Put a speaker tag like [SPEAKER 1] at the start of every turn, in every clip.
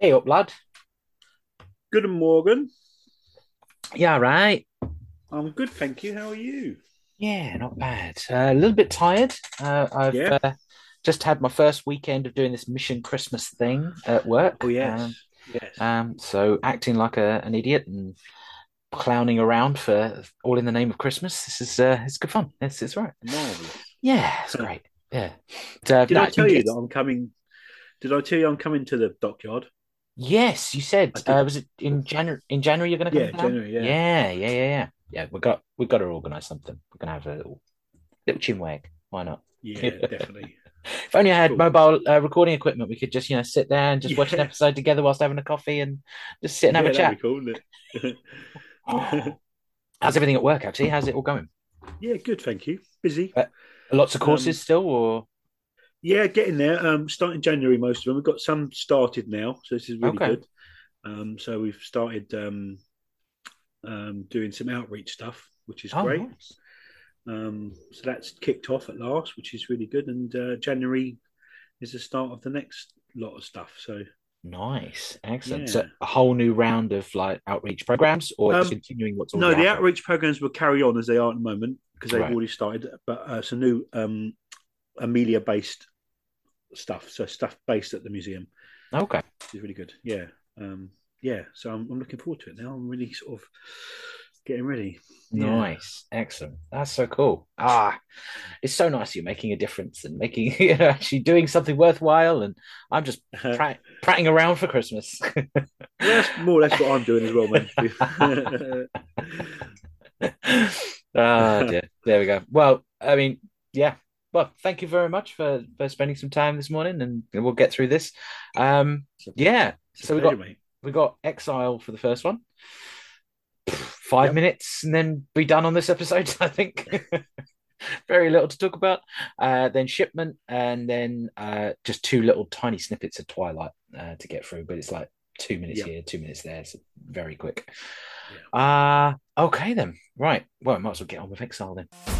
[SPEAKER 1] Hey up, lad.
[SPEAKER 2] Good morning.
[SPEAKER 1] Yeah, right.
[SPEAKER 2] I'm good, thank you. How are you?
[SPEAKER 1] Yeah, not bad. Uh, a little bit tired. Uh, I've
[SPEAKER 2] Yeah.
[SPEAKER 1] uh, just had my first weekend of doing this Mission Christmas thing at
[SPEAKER 2] Oh
[SPEAKER 1] work. Um,
[SPEAKER 2] yes. Yes.
[SPEAKER 1] um, so acting like a, an idiot and clowning around for all in the name of Christmas. This is uh, it's good fun. It's it's right.
[SPEAKER 2] Marvelous.
[SPEAKER 1] Yeah, it's great. Yeah. But, uh,
[SPEAKER 2] Did I tell you that I'm coming? Did I tell you I'm coming to the dockyard?
[SPEAKER 1] Yes, you said. Uh, was it in January? In January, you're going to come
[SPEAKER 2] Yeah,
[SPEAKER 1] down?
[SPEAKER 2] January. Yeah.
[SPEAKER 1] Yeah, yeah, yeah, yeah. Yeah, we got we got to organise something. We're gonna have a little little chin wag. Why not?
[SPEAKER 2] Yeah, definitely.
[SPEAKER 1] If only I had
[SPEAKER 2] Cool.
[SPEAKER 1] mobile uh, recording equipment, we could just, you know, sit there and just watch an episode together whilst having a coffee and just sit and have a
[SPEAKER 2] Yeah, that'd
[SPEAKER 1] chat.
[SPEAKER 2] be cool, wouldn't it?
[SPEAKER 1] How's everything at work, actually? How's it all going?
[SPEAKER 2] Yeah, good, thank you. Busy.
[SPEAKER 1] Uh, lots of
[SPEAKER 2] Um,
[SPEAKER 1] courses still, or
[SPEAKER 2] yeah, getting there. Um, starting January, most of them. We've got some started now, so this is really
[SPEAKER 1] okay.
[SPEAKER 2] good. Um, so we've started um, um, doing some outreach stuff, which is
[SPEAKER 1] Oh,
[SPEAKER 2] great.
[SPEAKER 1] nice.
[SPEAKER 2] Um, so that's kicked off at last, which is really good. And uh, January is the start of the next lot of stuff. So
[SPEAKER 1] Nice. Excellent.
[SPEAKER 2] yeah.
[SPEAKER 1] So a whole new round of like outreach programs or
[SPEAKER 2] Um,
[SPEAKER 1] continuing what's
[SPEAKER 2] no, the outreach programs will carry on as they are at the moment because they've
[SPEAKER 1] Right.
[SPEAKER 2] already started. But uh, it's a new um, Amelia based stuff. So stuff based at the museum,
[SPEAKER 1] Okay.
[SPEAKER 2] is really good. Yeah. Um, yeah. So I'm, I'm looking forward to it now. I'm really sort of getting ready. Yeah.
[SPEAKER 1] Nice. Excellent. That's so cool. Ah, it's so nice you're making a difference and making, you know, actually doing something worthwhile. And I'm just prat- prattling around for Christmas.
[SPEAKER 2] that's more or less what I'm doing as well, man.
[SPEAKER 1] Ah, dear. There we go. Well, I mean, yeah. Well, thank you very much for for spending some time this morning, and we'll get through this. Um, yeah. So we got we got Exile for the first one. Five
[SPEAKER 2] Yep.
[SPEAKER 1] minutes, and then be done on this episode. I think. Very little to talk about. Uh, then shipment, and then uh, just two little tiny snippets of Twilight uh, to get through. But it's like two minutes
[SPEAKER 2] Yep.
[SPEAKER 1] here, two minutes there. So very quick.
[SPEAKER 2] Yeah.
[SPEAKER 1] Uh okay then. Right. Well, I might as well get on with Exile then.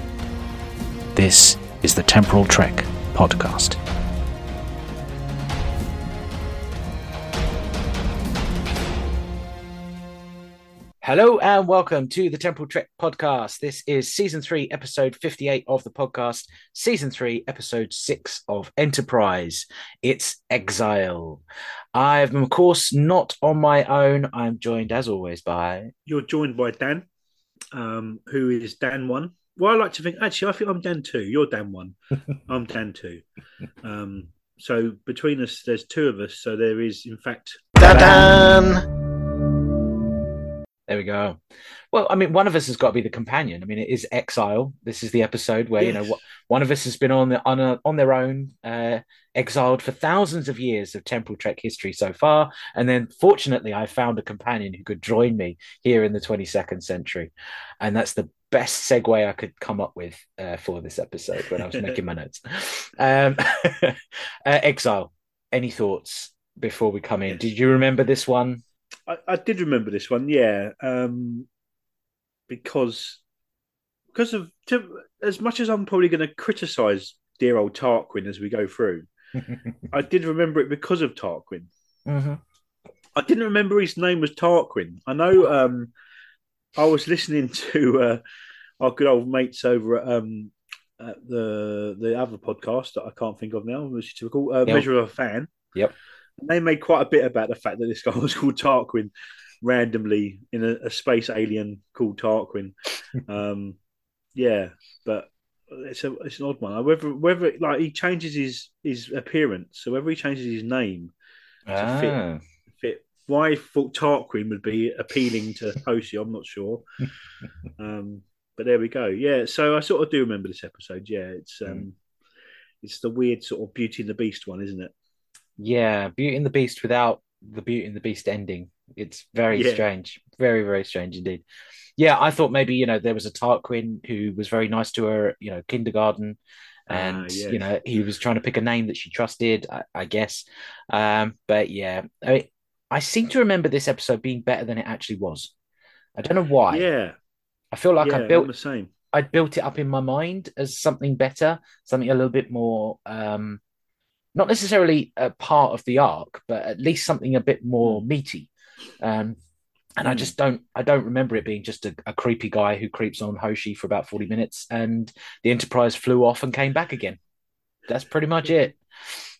[SPEAKER 3] This is the Temporal Trek podcast.
[SPEAKER 1] Hello and welcome to the Temporal Trek podcast. This is season three, episode 58 of the podcast, season three, episode six of Enterprise. It's Exile. I'm, of course, not on my own. I'm joined, as always, by.
[SPEAKER 2] You're joined by Dan, um, who is Dan one. Well, I like to think actually, I think I'm Dan two. You're Dan one. I'm Dan two. Um, so between us, there's two of us. So there is, in fact, Dan.
[SPEAKER 1] There we go. Well, I mean, one of us has got to be the companion. I mean, it is Exile. This is the episode where you know one of us has been on the, on a, on their own, uh, exiled for thousands of years of Temporal Trek history so far, and then fortunately, I found a companion who could join me here in the 22nd century, and that's the best segue I could come up with uh, for this episode when I was making my notes. Um, uh, Exile. Any thoughts before we come in? Did you remember this one?
[SPEAKER 2] I, I did remember this one. Yeah, um, because because of to, as much as I'm probably going to criticise dear old Tarquin as we go through, I did remember it because of Tarquin.
[SPEAKER 1] Mhm.
[SPEAKER 2] I didn't remember his name was Tarquin. I know um, I was listening to uh, our good old mates over at, um, at the the other podcast that I can't think of now, which is typical uh,
[SPEAKER 1] Yep.
[SPEAKER 2] Measure of a Fan.
[SPEAKER 1] Yep.
[SPEAKER 2] And they made quite a bit about the fact that this guy was called Tarquin randomly in a, a space alien called Tarquin. um, yeah, but it's a it's an odd one. Whether whether like he changes his his appearance, so whether he changes his name to fit
[SPEAKER 1] Ah.
[SPEAKER 2] fit. Why I thought Tarquin would be appealing to Hoshi, I'm not sure. um, but there we go. Yeah, so I sort of do remember this episode. Yeah, it's um, it's the weird sort of Beauty and the Beast one, isn't it?
[SPEAKER 1] Yeah, Beauty and the Beast without the Beauty and the Beast ending. It's very
[SPEAKER 2] Yeah.
[SPEAKER 1] strange, very very strange indeed. Yeah, I thought maybe you know there was a Tarquin who was very nice to her, you know, kindergarten, and
[SPEAKER 2] Ah, yes.
[SPEAKER 1] you know he was trying to pick a name that she trusted, I, I guess. Um, but yeah, I mean, I seem to remember this episode being better than it actually was. I don't know why.
[SPEAKER 2] Yeah,
[SPEAKER 1] I feel like
[SPEAKER 2] yeah,
[SPEAKER 1] I built
[SPEAKER 2] the same.
[SPEAKER 1] I'd built it up in my mind as something better, something a little bit more, um, not necessarily a part of the arc, but at least something a bit more meaty. Um, and I
[SPEAKER 2] Mm.
[SPEAKER 1] just don't, I don't remember it being just a, a creepy guy who creeps on Hoshi for about forty minutes, and the Enterprise flew off and came back again. That's pretty much it.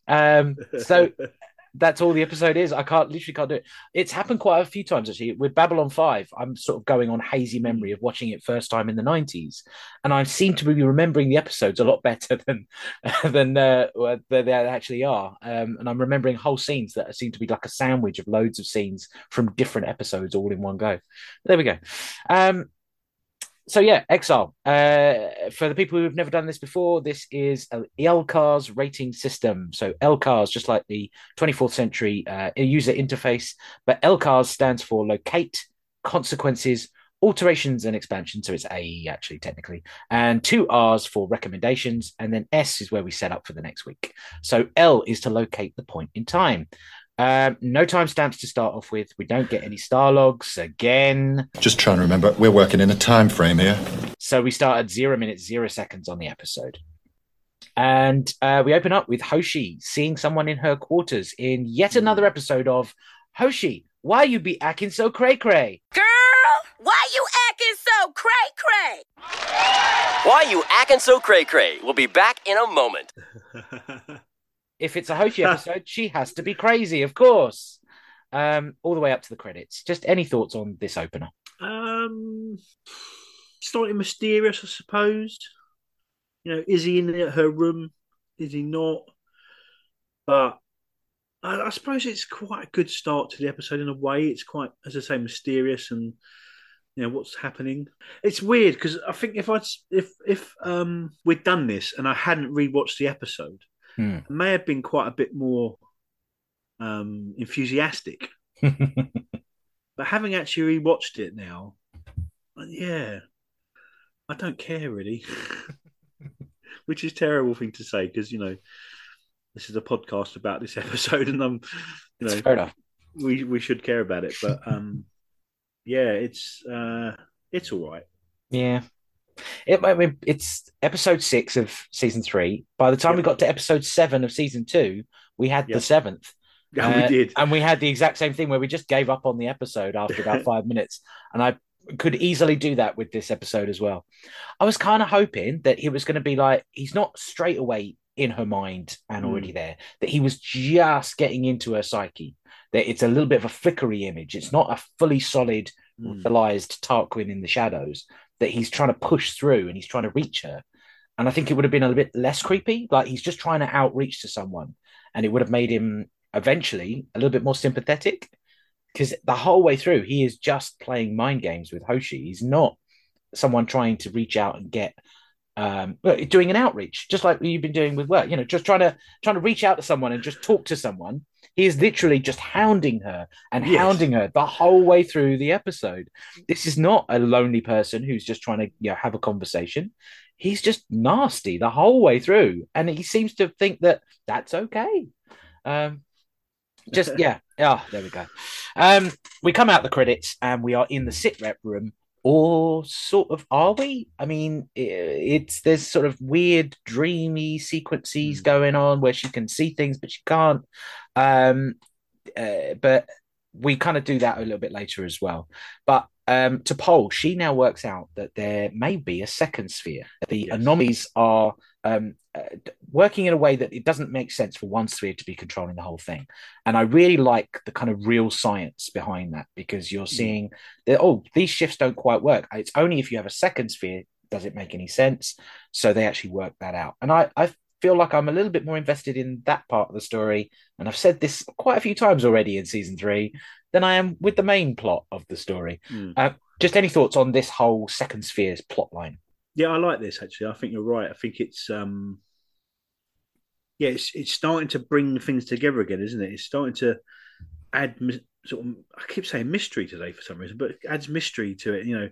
[SPEAKER 1] Um, so that's all the episode is. I can't literally can't do it. It's happened quite a few times actually. With Babylon Five, I'm sort of going on hazy memory of watching it first time in the '90s, and I seem to be remembering the episodes a lot better than than uh, they actually are. Um, and I'm remembering whole scenes that seem to be like a sandwich of loads of scenes from different episodes all in one go. There we go. Um, so yeah, Exile. Uh, for the people who have never done this before, this is a LCARS rating system. So LCARS, just like the 24th century uh, user interface, but LCARS stands for locate, consequences, alterations, and expansion. So it's AE actually technically, and two R's for recommendations, and then S is where we set up for the next week. So L is to locate the point in time. Um, no timestamps to start off with. We don't get any star logs again.
[SPEAKER 4] Just trying to remember, we're working in a time frame here.
[SPEAKER 1] So we start at zero minutes, zero seconds on the episode. And uh, we open up with Hoshi seeing someone in her quarters in yet another episode of Hoshi, why you be acting so cray cray?
[SPEAKER 5] Girl, why you acting so cray cray?
[SPEAKER 6] Why you acting so cray cray? We'll be back in a moment.
[SPEAKER 1] If it's a Hoshi episode, she has to be crazy, of course. Um, all the way up to the credits. Just any thoughts on this opener?
[SPEAKER 2] um, slightly mysterious, I suppose. You know, is he in her room? Is he not? But I, I suppose it's quite a good start to the episode in a way. It's quite, as I say, mysterious and you know what's happening. It's weird because I think if I if if um we'd done this and I hadn't rewatched the episode,
[SPEAKER 1] Hmm.
[SPEAKER 2] May have been quite a bit more um enthusiastic. But having actually rewatched it now, yeah, I don't care really. Which is a terrible thing to say because you know this is a podcast about this episode, and I'm you know
[SPEAKER 1] fair enough.
[SPEAKER 2] we we should care about it. But um, yeah, it's uh, it's all right.
[SPEAKER 1] Yeah. It, I mean, it's episode six of season three. By the time
[SPEAKER 2] Yeah.
[SPEAKER 1] we got to episode seven of season two, we had
[SPEAKER 2] Yeah.
[SPEAKER 1] the seventh.
[SPEAKER 2] Yeah,
[SPEAKER 1] Uh,
[SPEAKER 2] we did.
[SPEAKER 1] And we had the exact same thing where we just gave up on the episode after about five minutes. And I could easily do that with this episode as well. I was kind of hoping that it was going to be like, he's not straight away in her mind and already there, that he was just getting into her psyche, that it's a little bit of a flickery image. It's not a fully solid,
[SPEAKER 2] Mm.
[SPEAKER 1] realized Tarquin in the shadows, that he's trying to push through and he's trying to reach her. And I think it would have been a little bit less creepy. Like he's just trying to outreach to someone. And it would have made him eventually a little bit more sympathetic. Because the whole way through, he is just playing mind games with Hoshi. He's not someone trying to reach out and get um doing an outreach, just like you've been doing with work, you know, just trying to trying to reach out to someone and just talk to someone. He is literally just hounding her and
[SPEAKER 2] Yes.
[SPEAKER 1] hounding her the whole way through the episode. This is not a lonely person who's just trying to you know, have a conversation. He's just nasty the whole way through, and he seems to think that that's okay. Um, just yeah, oh, there we go. Um, we come out the credits and we are in the sit rep room, or sort of are we? I mean, it's there's sort of weird, dreamy sequences
[SPEAKER 2] Mm.
[SPEAKER 1] going on where she can see things but she can't. Um, uh, but we kind of do that a little bit later as well. But um, T'Pol, she now works out that there may be a second sphere. The
[SPEAKER 2] Yes.
[SPEAKER 1] anomalies are um, uh, working in a way that it doesn't make sense for one sphere to be controlling the whole thing. And I really like the kind of real science behind that because you're seeing that, oh, these shifts don't quite work. It's only if you have a second sphere does it make any sense. So they actually work that out. And I, I feel like I'm a little bit more invested in that part of the story. And I've said this quite a few times already in season three than I am with the main plot of the story.
[SPEAKER 2] Mm.
[SPEAKER 1] Uh, just any thoughts on this whole second sphere's plot line?
[SPEAKER 2] Yeah, I like this actually. I think you're right. I think it's um yeah, it's it's starting to bring things together again, isn't it? It's starting to add sort of. I keep saying mystery today for some reason, but it adds mystery to it. You know,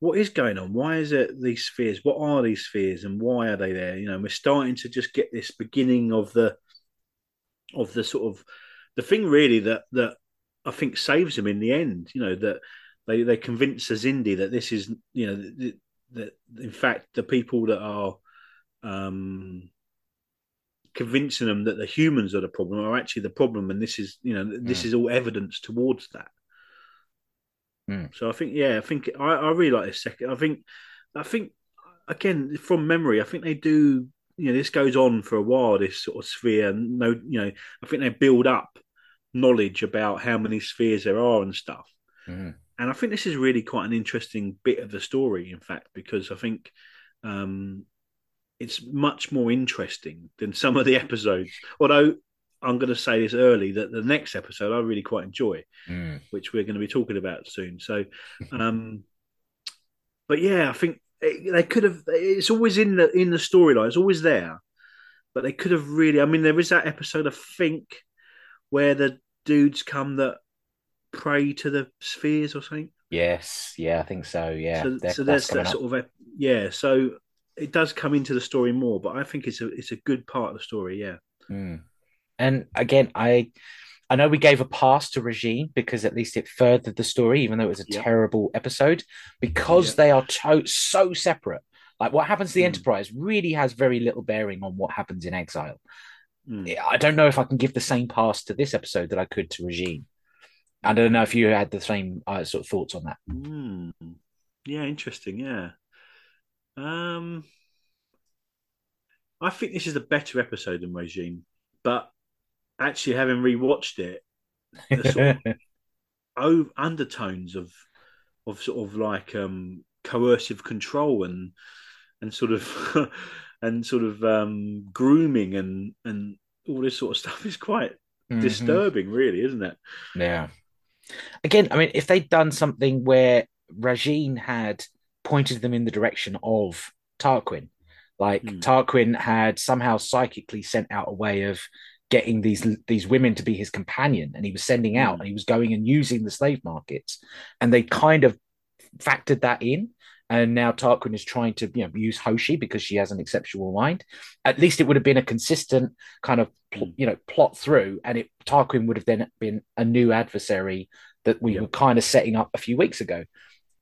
[SPEAKER 2] what is going on? Why is it these spheres? What are these spheres, and why are they there? You know, we're starting to just get this beginning of the of the sort of the thing really that that I think saves them in the end. You know that they they convince Azindi that this is you know that, that in fact the people that are um convincing them that the humans are the problem are actually the problem and this is you know this is all evidence towards that
[SPEAKER 1] Mm.
[SPEAKER 2] so i think yeah i think i, I really like this second i think i think again from memory i think they do you know this goes on for a while this sort of sphere and no you know i think they build up knowledge about how many spheres there are and stuff
[SPEAKER 1] Mhm.
[SPEAKER 2] and I think this is really quite an interesting bit of the story, in fact, because I think um, it's much more interesting than some of the episodes. Although I'm going to say this early that the next episode I really quite enjoy,
[SPEAKER 1] Mm.
[SPEAKER 2] which we're going to be talking about soon. So, um, but yeah, I think it, they could have. It's always in the in the storyline. It's always there, but they could have really. I mean, there is that episode I think where the dudes come that pray to the spheres or something.
[SPEAKER 1] Yes, yeah, I think so. Yeah,
[SPEAKER 2] so,
[SPEAKER 1] That-
[SPEAKER 2] so
[SPEAKER 1] that's
[SPEAKER 2] that
[SPEAKER 1] up.
[SPEAKER 2] sort of a, yeah. So it does come into the story more, but I think it's a it's a good part of the story. Yeah,
[SPEAKER 1] Mm. And again, I I know we gave a pass to Rajiin because at least it furthered the story, even though it was a
[SPEAKER 2] Yeah.
[SPEAKER 1] terrible episode, because
[SPEAKER 2] Yeah.
[SPEAKER 1] they are to- so separate. Like what happens to the
[SPEAKER 2] Mm.
[SPEAKER 1] Enterprise really has very little bearing on what happens in Exile.
[SPEAKER 2] Mm.
[SPEAKER 1] I don't know if I can give the same pass to this episode that I could to Rajiin. I don't know if you had the same uh, sort of thoughts on that.
[SPEAKER 2] Mm. yeah, interesting. Yeah, um, I think this is a better episode than Rajiin, but actually having rewatched it, the sort of undertones of of sort of like um coercive control and and sort of and sort of um grooming and and all this sort of stuff is quite
[SPEAKER 1] Mhm.
[SPEAKER 2] disturbing really isn't it
[SPEAKER 1] Yeah. Again, I mean, if they'd done something where Rajiin had pointed them in the direction of Tarquin, like
[SPEAKER 2] Hmm.
[SPEAKER 1] Tarquin had somehow psychically sent out a way of getting these these women to be his companion, and he was sending out,
[SPEAKER 2] Hmm.
[SPEAKER 1] and he was going and using the slave markets, and they kind of factored that in. And now Tarquin is trying to, you know, use Hoshi because she has an exceptional mind. At least it would have been a consistent kind of,
[SPEAKER 2] Mm.
[SPEAKER 1] you know, plot through, and it Tarquin would have then been a new adversary that we were kind of setting up a few weeks ago.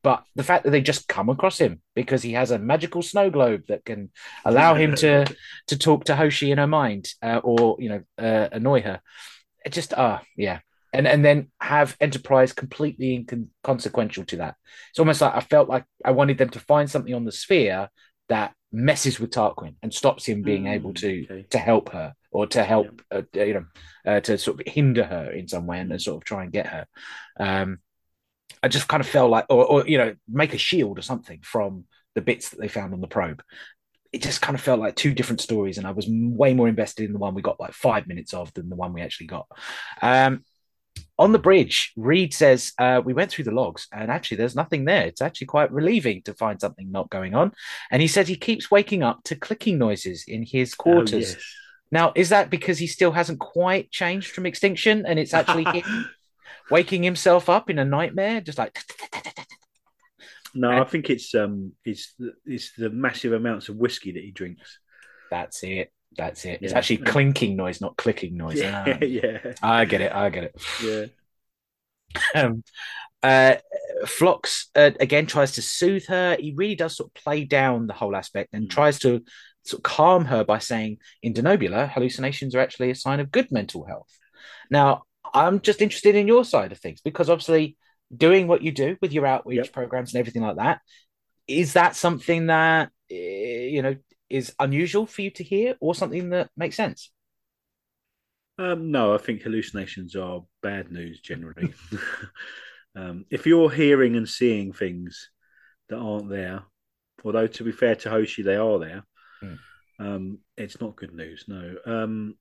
[SPEAKER 1] But the fact that they just come across him because he has a magical snow globe that can allow him to to talk to Hoshi in her mind, uh, or you know, uh, annoy her. It just, ah, yeah, and and then have Enterprise completely inconsequential to that. It's almost like I felt like I wanted them to find something on the sphere that messes with Tarquin and stops him being
[SPEAKER 2] Mm,
[SPEAKER 1] able to
[SPEAKER 2] okay.
[SPEAKER 1] to help her or to help uh, you know uh, to sort of hinder her in some way and
[SPEAKER 2] Mm.
[SPEAKER 1] sort of try and get her. Um, I just kind of felt like, or, or you know, make a shield or something from the bits that they found on the probe. It just kind of felt like two different stories, and I was way more invested in the one we got like five minutes of than the one we actually got. Um, on the bridge, Reed says, uh, We went through the logs and actually there's nothing there. It's actually quite relieving to find something not going on. And he said he keeps waking up to clicking noises in his
[SPEAKER 2] Oh,
[SPEAKER 1] quarters.
[SPEAKER 2] yes.
[SPEAKER 1] Now, is that because he still hasn't quite changed from extinction and it's actually him waking himself up in a nightmare? Just like,
[SPEAKER 2] no i think it's um it's the, it's the massive amounts of whiskey that he drinks
[SPEAKER 1] that's it. That's it. It's
[SPEAKER 2] Yeah.
[SPEAKER 1] actually clinking noise, not clicking noise.
[SPEAKER 2] yeah
[SPEAKER 1] Ah,
[SPEAKER 2] yeah
[SPEAKER 1] I get it. I get it.
[SPEAKER 2] yeah
[SPEAKER 1] um, uh, Phlox uh, again tries to soothe her. He really does sort of play down the whole aspect and
[SPEAKER 2] Mm.
[SPEAKER 1] tries to sort of calm her by saying, in Denobula, hallucinations are actually a sign of good mental health. Now, I'm just interested in your side of things because obviously, doing what you do with your outreach
[SPEAKER 2] Yep.
[SPEAKER 1] programs and everything like that, is that something that eh, you know is unusual for you to hear or something that makes sense?
[SPEAKER 2] Um, no, I think hallucinations are bad news generally. um, if you're hearing and seeing things that aren't there, although to be fair to Hoshi, they are there,
[SPEAKER 1] Mm.
[SPEAKER 2] um, it's not good news. No. Um,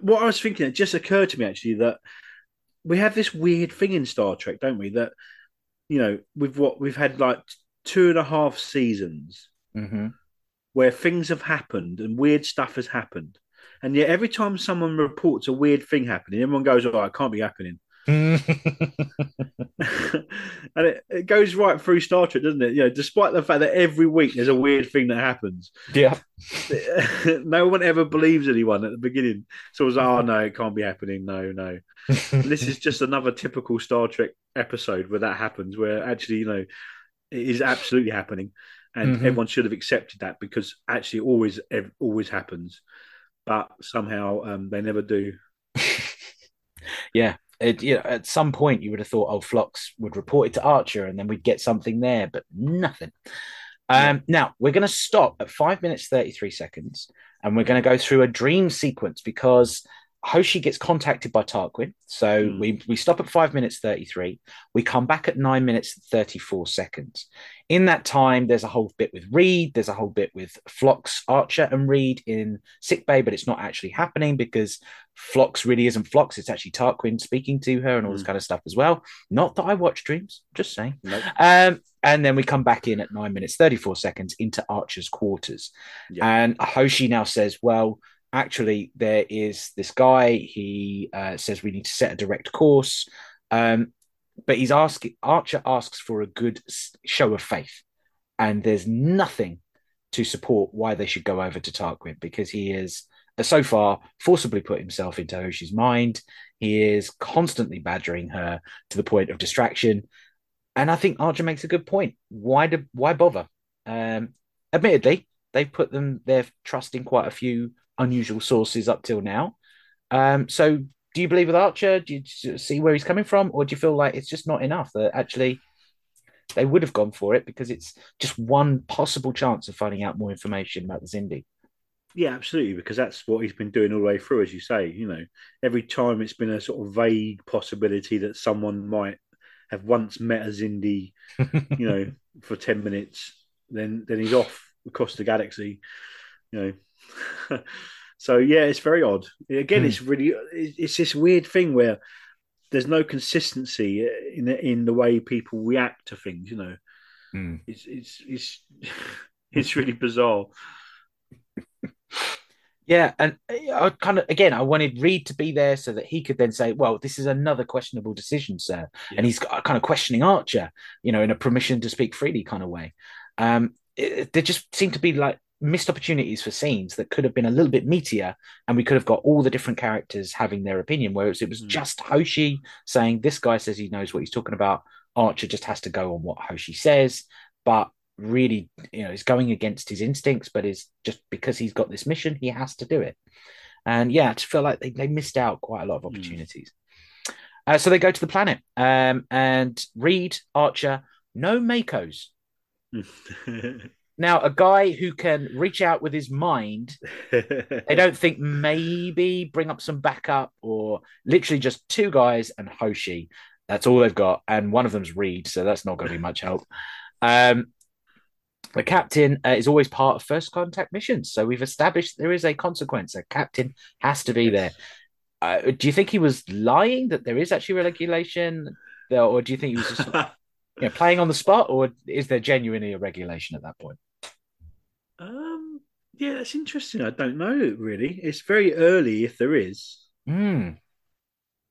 [SPEAKER 2] what I was thinking, it just occurred to me actually that we have this weird thing in Star Trek, don't we? That you know, with what we've had like two and a half seasons
[SPEAKER 1] Mm-hmm.
[SPEAKER 2] where things have happened and weird stuff has happened. And yet, every time someone reports a weird thing happening, everyone goes, "Oh, it can't be happening." and it, it goes right through Star Trek, doesn't it? You know, despite the fact that every week there's a weird thing that happens.
[SPEAKER 1] yeah.
[SPEAKER 2] no one ever believes anyone at the beginning. So it was, oh no, it can't be happening. No, no. This is just another typical Star Trek episode where that happens, where actually, you know, it is absolutely happening, and
[SPEAKER 1] Mhm.
[SPEAKER 2] everyone should have accepted that because actually, it always, ev- always happens, but somehow um, they never do.
[SPEAKER 1] yeah. It, you know, at some point, you would have thought, oh, Phlox would report it to Archer, and then we'd get something there, but nothing. Um, Now we're going to stop at five minutes thirty-three seconds, and we're going to go through a dream sequence because Hoshi gets contacted by Tarquin. So
[SPEAKER 2] Hmm.
[SPEAKER 1] we we stop at five minutes thirty-three. We come back at nine minutes thirty-four seconds. In that time, there's a whole bit with Reed. There's a whole bit with Phlox, Archer, and Reed in sickbay, but it's not actually happening because Phlox really isn't Phlox. It's actually Tarquin speaking to her and all this
[SPEAKER 2] Mm.
[SPEAKER 1] kind of stuff as well. Not that I watch dreams, just saying.
[SPEAKER 2] Nope.
[SPEAKER 1] Um, and then we come back in at nine minutes, 34 seconds into Archer's quarters.
[SPEAKER 2] Yeah.
[SPEAKER 1] And Hoshi now says, Well, actually, there is this guy. He uh, says we need to set a direct course. Um, but he's asking, Archer asks for a good show of faith. And there's nothing to support why they should go over to Tarquin because he is uh, so far forcibly put himself into Hoshi's mind. He is constantly badgering her to the point of distraction. And I think Archer makes a good point. Why do why bother? Um, admittedly, they've put them their trust in quite a few unusual sources up till now. Um, so do you believe with Archer? Do you see where he's coming from, or do you feel like it's just not enough that actually they would have gone for it because it's just one possible chance of finding out more information about the Xindi?
[SPEAKER 2] Yeah, absolutely, because that's what he's been doing all the way through, as you say. You know, every time it's been a sort of vague possibility that someone might have once met a Zindi, you know, for ten minutes, then then he's off across the galaxy. You know, so yeah, it's very odd. Again,
[SPEAKER 1] Hmm.
[SPEAKER 2] it's really it's it's this weird thing where there's no consistency in the, in the way people react to things. You know,
[SPEAKER 1] Hmm.
[SPEAKER 2] it's it's it's it's really bizarre.
[SPEAKER 1] Yeah, and uh, I kind of again, I wanted Reed to be there so that he could then say, "Well, this is another questionable decision, sir," and he's kind of questioning Archer, you know, in a permission to speak freely kind of way. Um, it, there just seemed to be like missed opportunities for scenes that could have been a little bit meatier, and we could have got all the different characters having their opinion. Whereas it was
[SPEAKER 2] Mm.
[SPEAKER 1] just Hoshi saying, "This guy says he knows what he's talking about." Archer just has to go on what Hoshi says, but really, you know, is going against his instincts, but is just because he's got this mission, he has to do it. And yeah, I just feel like they, they missed out quite a lot of opportunities. Uh, so they go to the planet, um, and Reed, Archer, no MACOs. Now, a guy who can reach out with his mind, they don't think maybe bring up some backup or literally just two guys and Hoshi. That's all they've got. And one of them's Reed, so that's not going to be much help. Um, the captain uh, is always part of first contact missions. So we've established there is a consequence. A captain has to be there. Uh, do you think he was lying that there is actually regulation? There, or do you think he was just you know, playing on the spot, or is there genuinely a regulation at that point?
[SPEAKER 2] Um, yeah, that's interesting. I don't know really. It's very early if there is,
[SPEAKER 1] Mm.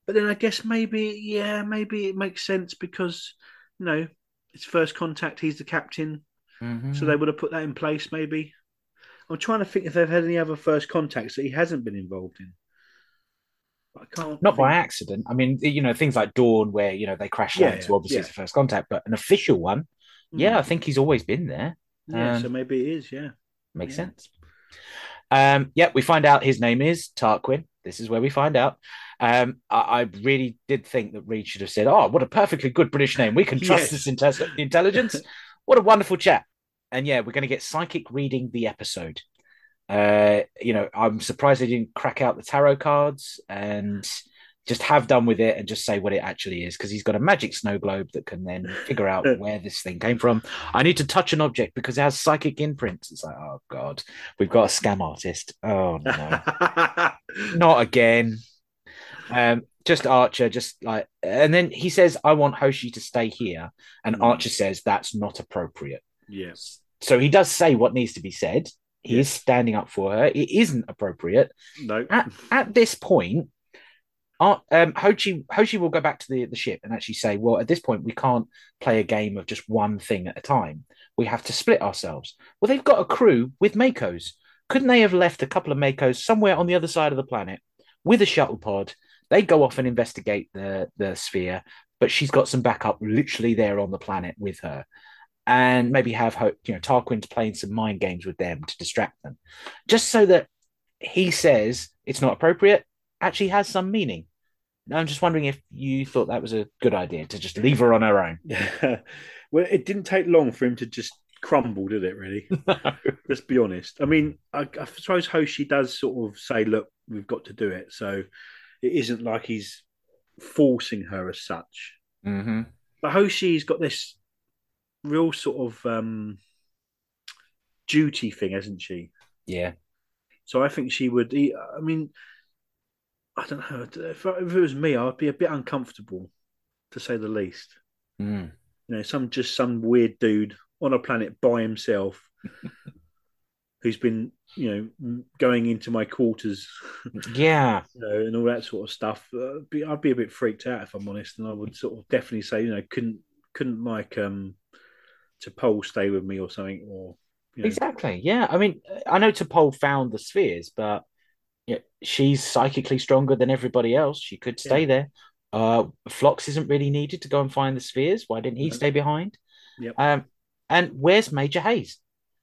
[SPEAKER 2] but then I guess maybe yeah, maybe it makes sense because you know it's first contact. He's the captain,
[SPEAKER 1] Mhm.
[SPEAKER 2] so they would have put that in place. Maybe I'm trying to think if they've had any other first contacts that he hasn't been involved in. But I can't.
[SPEAKER 1] not by accident. I mean, you know, things like Dawn, where you know they crash
[SPEAKER 2] Yeah,
[SPEAKER 1] land, so obviously
[SPEAKER 2] yeah.
[SPEAKER 1] it's a first contact, but an official one, yeah, I
[SPEAKER 2] Hmm.
[SPEAKER 1] think he's always been there.
[SPEAKER 2] Yeah,
[SPEAKER 1] Um,
[SPEAKER 2] so maybe it is. Yeah.
[SPEAKER 1] Makes
[SPEAKER 2] Yeah.
[SPEAKER 1] sense. Um, yeah, we find out his name is Tarquin. This is where we find out. Um, I, I really did think that Reed should have said, "Oh, what a perfectly good British name. We can trust
[SPEAKER 2] Yes.
[SPEAKER 1] this inte- intelligence." what a wonderful chat. And yeah, we're going to get psychic reading the episode. Uh, you know, I'm surprised they didn't crack out the tarot cards and just have done with it and just say what it actually is because he's got a magic snow globe that can then figure out where this thing came from. I need to touch an object because it has psychic imprints. It's like, oh god, we've got a scam artist. Oh no, not again. Um, just Archer, just like, and then he says, "I want Hoshi to stay here," and
[SPEAKER 2] Hmm.
[SPEAKER 1] Archer says, "That's not appropriate."
[SPEAKER 2] Yes.
[SPEAKER 1] So he does say what needs to be said, He
[SPEAKER 2] Yes.
[SPEAKER 1] is standing up for her. It isn't appropriate.
[SPEAKER 2] No.
[SPEAKER 1] At, at this point, um, Hoshi Hoshi will go back to the, the ship and actually say, "Well, at this point, we can't play a game of just one thing at a time. We have to split ourselves." Well, they've got a crew with MACOs. Couldn't they have left a couple of MACOs somewhere on the other side of the planet with a shuttle pod? They go off and investigate the the sphere, but she's got some backup literally there on the planet with her, and maybe have Ho- you know Tarquin's playing some mind games with them to distract them, just so that he says it's not appropriate actually has some meaning. I'm just wondering if you thought that was a good idea to just leave her on her own.
[SPEAKER 2] well, it didn't take long for him to just crumble, did it? Really? Let's be honest. I mean, I, I suppose Hoshi does sort of say, "Look, we've got to do it." So it isn't like he's forcing her as such.
[SPEAKER 1] mm-hmm.
[SPEAKER 2] But Hoshi's got this real sort of um, duty thing, hasn't she?
[SPEAKER 1] Yeah.
[SPEAKER 2] So I think she would. I mean, I don't know. If, if it was me, I'd be a bit uncomfortable, to say the least.
[SPEAKER 1] Mm.
[SPEAKER 2] You know, some just some weird dude on a planet by himself, who's been, you know, going into my quarters,
[SPEAKER 1] Yeah.
[SPEAKER 2] you know, and all that sort of stuff. Uh, be, I'd be a bit freaked out if I'm honest, and I would sort of definitely say, you know, couldn't couldn't like um T'Pol stay with me or something, or you know,
[SPEAKER 1] Exactly. Yeah. I mean, I know T'Pol found the spheres, but yeah, she's psychically stronger than everybody else. She could stay
[SPEAKER 2] Yeah.
[SPEAKER 1] there. Uh, Phlox isn't really needed to go and find the spheres. Why didn't he
[SPEAKER 2] No.
[SPEAKER 1] stay behind?
[SPEAKER 2] Yep.
[SPEAKER 1] Um, and where's Major Hayes?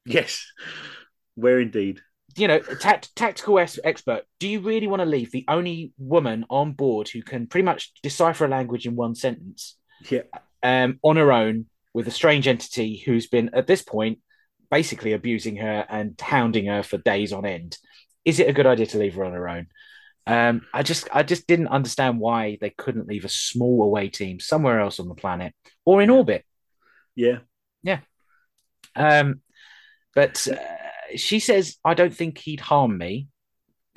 [SPEAKER 2] yes, where indeed.
[SPEAKER 1] you know, tact, tactical ex- expert, do you really want to leave the only woman on board who can pretty much decipher a language in one sentence
[SPEAKER 2] Yeah,
[SPEAKER 1] um, on her own with a strange entity who's been, at this point, basically abusing her and hounding her for days on end? Is it a good idea to leave her on her own? Um, I just, I just didn't understand why they couldn't leave a small away team somewhere else on the planet or in orbit.
[SPEAKER 2] yeah, yeah.
[SPEAKER 1] Um, but uh, she says, I don't think he'd harm me.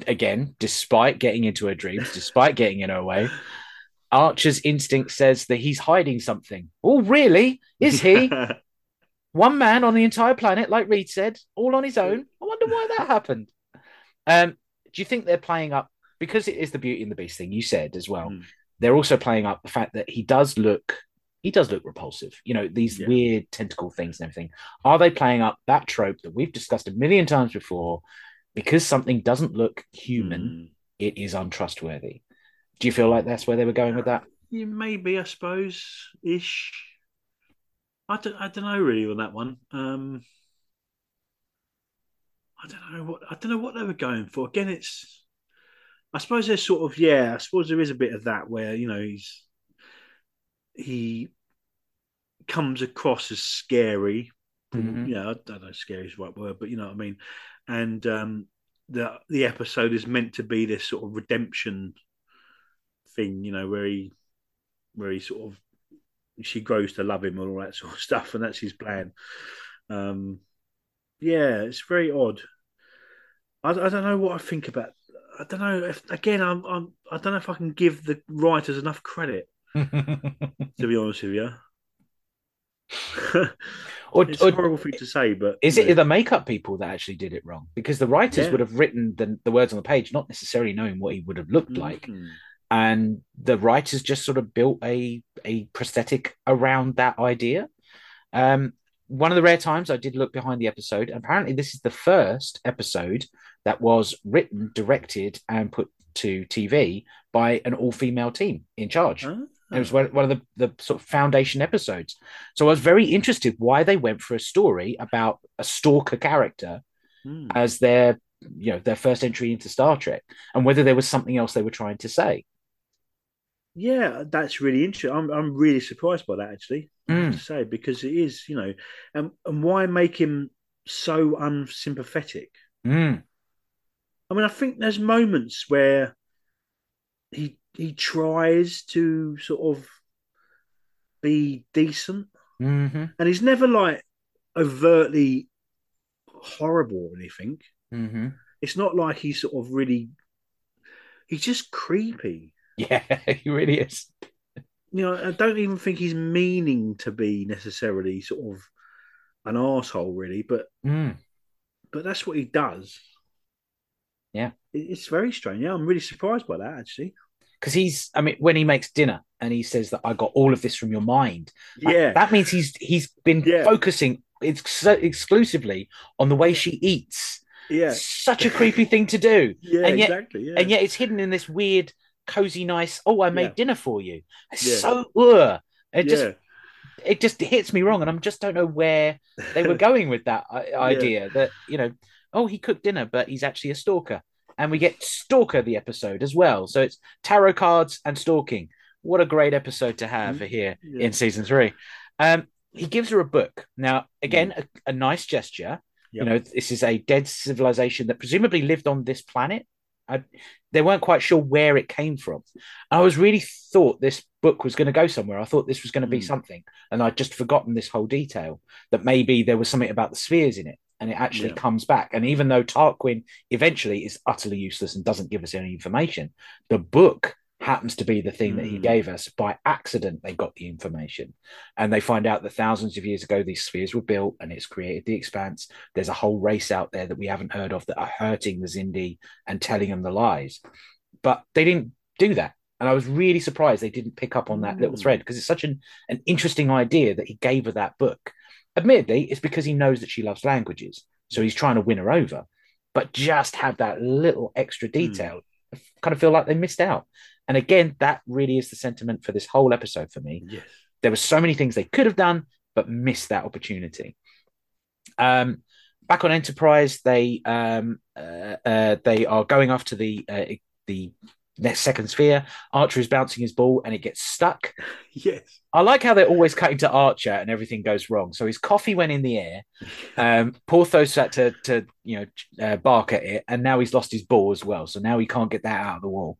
[SPEAKER 1] Again, despite getting into her dreams, despite getting in her way. Archer's instinct says that he's hiding something. Oh, really? Is he? One man on the entire planet, like Reed said, all on his own. I wonder why that happened. Um, do you think they're playing up because it is the Beauty and the Beast thing you said as well?
[SPEAKER 2] Mm.
[SPEAKER 1] They're also playing up the fact that he does look, he does look repulsive. You know, these
[SPEAKER 2] Yeah.
[SPEAKER 1] weird tentacle things and everything. Are they playing up that trope that we've discussed a million times before? Because something doesn't look human,
[SPEAKER 2] Mm.
[SPEAKER 1] it is untrustworthy. Do you feel like that's where they were going with that?
[SPEAKER 2] Yeah, maybe I suppose ish. I don't. I don't know really on that one. Um, I don't know what. I don't know what they were going for. Again, it's. I suppose there's sort of yeah. I suppose there is a bit of that where you know he's he comes across as scary.
[SPEAKER 1] Mhm.
[SPEAKER 2] You know, I don't know, scary is the right word, but you know what I mean. And um, the the episode is meant to be this sort of redemption thing, you know, where he where he sort of she grows to love him and all that sort of stuff, and that's his plan. Um, yeah, it's very odd. I, I don't know what I think about. I don't know if again I'm, I'm I don't know if I can give the writers enough credit to be honest with you.
[SPEAKER 1] or,
[SPEAKER 2] it's
[SPEAKER 1] or
[SPEAKER 2] a horrible thing to say, but
[SPEAKER 1] Is it the makeup people that actually did it wrong? Because the writers
[SPEAKER 2] Yeah.
[SPEAKER 1] would have written the, the words on the page, not necessarily knowing what he would have looked like.
[SPEAKER 2] Mhm.
[SPEAKER 1] And the writers just sort of built a a prosthetic around that idea. Um, one of the rare times I did look behind the episode. Apparently, this is the first episode that was written, directed, and put to TV by an all female team in charge.
[SPEAKER 2] Ah.
[SPEAKER 1] It was one one of the, the sort of foundation episodes. So I was very interested why they went for a story about a stalker character
[SPEAKER 2] Hmm.
[SPEAKER 1] as their you know their first entry into Star Trek, and whether there was something else they were trying to say.
[SPEAKER 2] Yeah, that's really interesting. I'm I'm really surprised by that actually.
[SPEAKER 1] Mm.
[SPEAKER 2] to say because it is, you know, and and why make him so unsympathetic?
[SPEAKER 1] Mm.
[SPEAKER 2] I mean, I think there's moments where he he tries to sort of be decent,
[SPEAKER 1] hmm
[SPEAKER 2] and he's never like overtly horrible or anything.
[SPEAKER 1] hmm
[SPEAKER 2] It's not like he's sort of really. He's just creepy.
[SPEAKER 1] Yeah, he really is.
[SPEAKER 2] You know, I don't even think he's meaning to be necessarily sort of an asshole, really. But
[SPEAKER 1] Mm.
[SPEAKER 2] but that's what he does.
[SPEAKER 1] Yeah.
[SPEAKER 2] It's very strange. Yeah, I'm really surprised by that actually.
[SPEAKER 1] because he's i mean when he makes dinner and he says that i got all of this from your mind that-
[SPEAKER 2] Yeah.
[SPEAKER 1] that means he's he's been
[SPEAKER 2] Yeah.
[SPEAKER 1] focusing ex- exclusively on the way she eats
[SPEAKER 2] Yeah.
[SPEAKER 1] such a creepy thing to do
[SPEAKER 2] Yeah,
[SPEAKER 1] and yet
[SPEAKER 2] exactly. Yeah.
[SPEAKER 1] and yet it's hidden in this weird cozy nice oh i made
[SPEAKER 2] Yeah.
[SPEAKER 1] dinner for you. It's
[SPEAKER 2] Yeah.
[SPEAKER 1] so ugh. it
[SPEAKER 2] yeah.
[SPEAKER 1] just it just hits me wrong and i just don't know where they were going with that i- idea that you know oh he cooked dinner but he's actually a stalker. And we get stalker the episode as well. So it's tarot cards and stalking. What a great episode to have
[SPEAKER 2] Mhm.
[SPEAKER 1] here in season three. Um he gives her a book. Now again a, a nice gesture. You know this is a dead civilization that presumably lived on this planet I, they weren't quite sure where it came from i was really thought this book was going to go somewhere i thought this was going to be
[SPEAKER 2] Mm.
[SPEAKER 1] something and i'd just forgotten this whole detail that maybe there was something about the spheres in it and it actually
[SPEAKER 2] Yeah.
[SPEAKER 1] comes back and even though tarquin eventually is utterly useless and doesn't give us any information the book happens to be the thing that he
[SPEAKER 2] Mm.
[SPEAKER 1] gave us. By accident they got the information. And they find out that thousands of years ago these spheres were built and it's created the expanse. There's a whole race out there that we haven't heard of that are hurting the xindi and telling them the lies. But they didn't do that. And i was really surprised they didn't pick up on that little
[SPEAKER 2] Mm.
[SPEAKER 1] thread because it's such an, an interesting idea that he gave her that book. Admittedly it's because he knows that she loves languages so he's trying to win her over but just have that little extra detail I kind of feel like they missed out and again that really is the sentiment for this whole episode for me
[SPEAKER 2] Yes.
[SPEAKER 1] there were so many things they could have done but missed that opportunity um back on enterprise they um uh, uh they are going after the uh, the next second sphere. Archer is bouncing his ball and it gets stuck.
[SPEAKER 2] Yes.
[SPEAKER 1] i like how they're always cutting to archer and everything goes wrong. So his coffee went in the air. Um porthos had to to you know uh, bark at it. And now he's lost his ball as well. So now he can't get that out of the wall.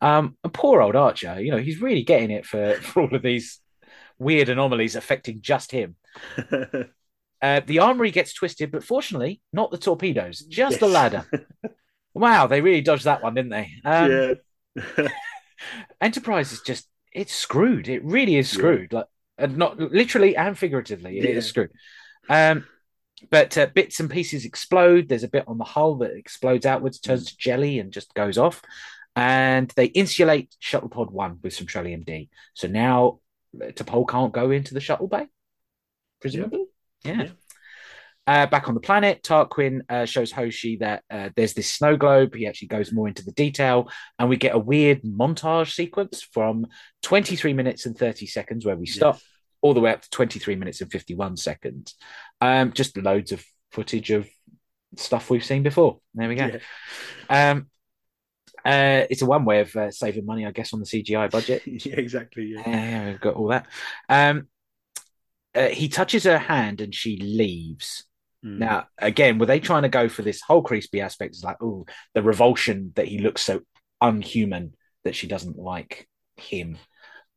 [SPEAKER 1] Um and poor old archer you know he's really getting it for for all of these weird anomalies affecting just him. Uh, the armory gets twisted, but fortunately, not the torpedoes, just the ladder. Wow, they really dodged that one, didn't they? Um,
[SPEAKER 2] yeah.
[SPEAKER 1] Enterprise is just it's screwed. It really is
[SPEAKER 2] Yeah.
[SPEAKER 1] screwed, like and not literally and figuratively. It is
[SPEAKER 2] Yeah.
[SPEAKER 1] screwed. Um, but uh, bits and pieces explode. There's a bit on the hull that explodes outwards, turns to jelly, and just goes off. And they insulate shuttle pod one with some Trellium D. So now uh, T'Pol can't go into the shuttle bay, presumably. Yeah.
[SPEAKER 2] Yeah.
[SPEAKER 1] Uh, back on the planet, Tarquin uh, shows Hoshi that uh, there's this snow globe. He actually goes more into the detail, and we get a weird montage sequence from 23 minutes and 30 seconds where we stop
[SPEAKER 2] Yes.
[SPEAKER 1] all the way up to 23 minutes and 51 seconds. Um, just loads of footage of stuff we've seen before. There we go.
[SPEAKER 2] Yeah.
[SPEAKER 1] Um, uh, it's a one way of uh, saving money, I guess, on the CGI budget.
[SPEAKER 2] yeah, exactly. Yeah.
[SPEAKER 1] Yeah, yeah, we've got all that. Um, uh, he touches her hand and she leaves.
[SPEAKER 2] Mm.
[SPEAKER 1] Now, again, were they trying to go for this whole crispy aspect? It's like, oh, the revulsion that he looks so unhuman that she doesn't like him,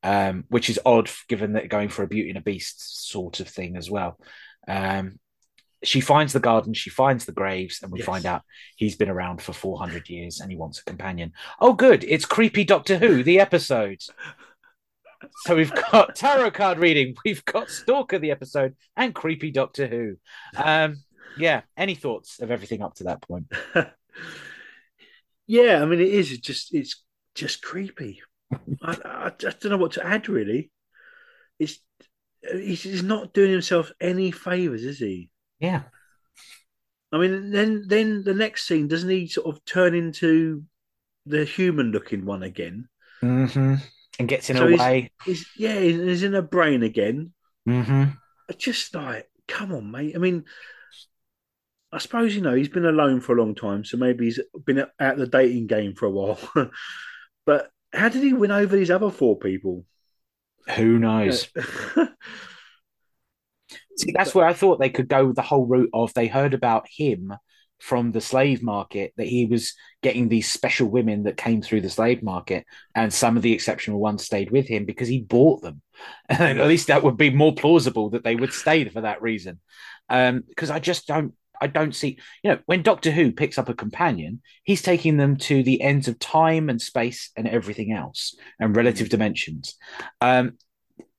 [SPEAKER 1] um, which is odd given that going for a Beauty and a Beast sort of thing as well. Um, she finds the garden, she finds the graves, and we
[SPEAKER 2] Yes.
[SPEAKER 1] find out he's been around for 400 years and he wants a companion. Oh, good. It's Creepy Doctor Who, the episode. So we've got tarot card reading, we've got Stalker the episode, and Creepy Doctor Who. Um, yeah. Any thoughts of everything up to that point?
[SPEAKER 2] yeah, I mean, it is. Just it's just creepy. I, I just don't know what to add. Really, it's he's, he's not doing himself any favors, is he?
[SPEAKER 1] Yeah.
[SPEAKER 2] I mean, then then the next scene doesn't he sort of turn into the human looking one again?
[SPEAKER 1] Mm-hmm. And gets in
[SPEAKER 2] So
[SPEAKER 1] her way.
[SPEAKER 2] He's yeah, he's in her brain again.
[SPEAKER 1] Mm-hmm.
[SPEAKER 2] Just like, come on, mate. I mean, I suppose you know he's been alone for a long time, so maybe he's been out the dating game for a while. but how did he win over these other four people?
[SPEAKER 1] Who knows? See, that's where I thought they could go the whole route of they heard about him from the slave market that he was getting these special women that came through the slave market, and some of the exceptional ones stayed with him because he bought them. And at least that would be more plausible that they would stay for that reason. Um, because I just don't. I don't see, you know, when Doctor Who picks up a companion, he's taking them to the ends of time and space and everything else and relative dimensions. Um,